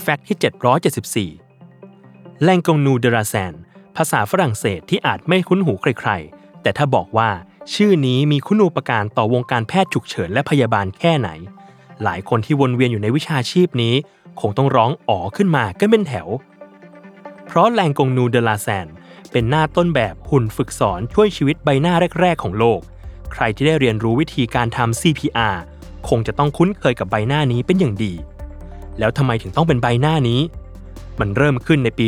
แฟกต์ที่ 774 แลงกงนูเดราแซน ภาษาฝรั่งเศสที่อาจไม่คุ้นหูใครๆ แต่ถ้าบอกว่าชื่อนี้มีคุณูปการต่อวงการแพทย์ฉุกเฉินและพยาบาลแค่ไหน หลายคนที่วนเวียนอยู่ในวิชาชีพนี้ คงต้องร้องอ๋อขึ้นมาก็เป็นแถว เพราะแลงกงนูเดลาแซน เป็นหน้าต้นแบบหุ่นฝึกสอนช่วยชีวิตใบหน้าแรก ๆ ของโลก ใครที่ได้เรียนรู้วิธีการทำ CPR คงจะต้องคุ้นเคยกับใบหน้านี้เป็นอย่างดี แล้วทำไมถึงต้องเป็นใบหน้านี้ มันเริ่มขึ้นในปี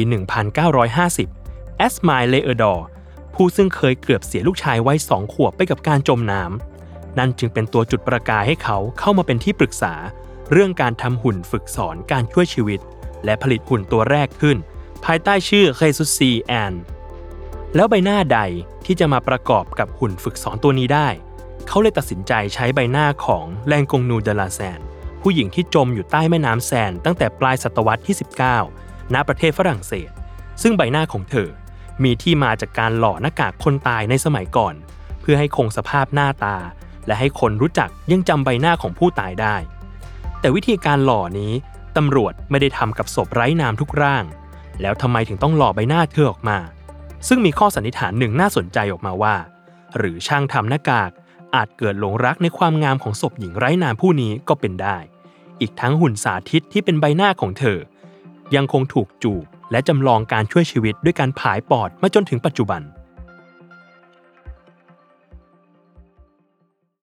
1950 แอสไมล์เลเอดอร์ผู้ซึ่งเคยเกือบเสียลูกชายไว้สองขวบไปกับการจมน้ำนั่นจึงเป็นตัวจุดประกายให้เขาเข้ามาเป็นที่ปรึกษา เรื่องการทำหุ่นฝึกสอนการช่วยชีวิต และผลิตหุ่นตัวแรกขึ้น ภายใต้ชื่อเคซุซีแอนแล้วใบหน้าใดที่จะมาประกอบกับหุ่นฝึกสอนตัวนี้ได้ เขาเลยตัดสินใจใช้ใบหน้าของแลงกงนูเดลาแซน ผู้หญิงที่จมอยู่ใต้แม่น้ำแซนตั้งแต่ปลายศตวรรษที่ 19 ณประเทศฝรั่งเศส ซึ่งใบหน้าของเธอ มีที่มาจากการหล่อหน้ากากคนตายในสมัยก่อน เพื่อให้คงสภาพหน้าตา และให้คนรู้จักยังจำใบหน้าของผู้ตายได้ แต่วิธีการหล่อนี้ตำรวจไม่ได้ทำกับศพไร้นามทุกร่าง แล้วทำไมถึงต้องหล่อใบหน้าเธอออกมา ซึ่งมีข้อสันนิษฐานหนึ่งน่าสนใจออกมาว่า หรือช่างทำหน้ากาก อาจเกิดหลงรักในความงามของศพหญิงไร้นามผู้นี้ก็เป็นได้ อีกทั้งหุ่นสาธิตที่เป็นใบหน้าของเธอ ยังคงถูกจูบและจำลองการช่วยชีวิตด้วยการผายปอดมาจนถึงปัจจุบัน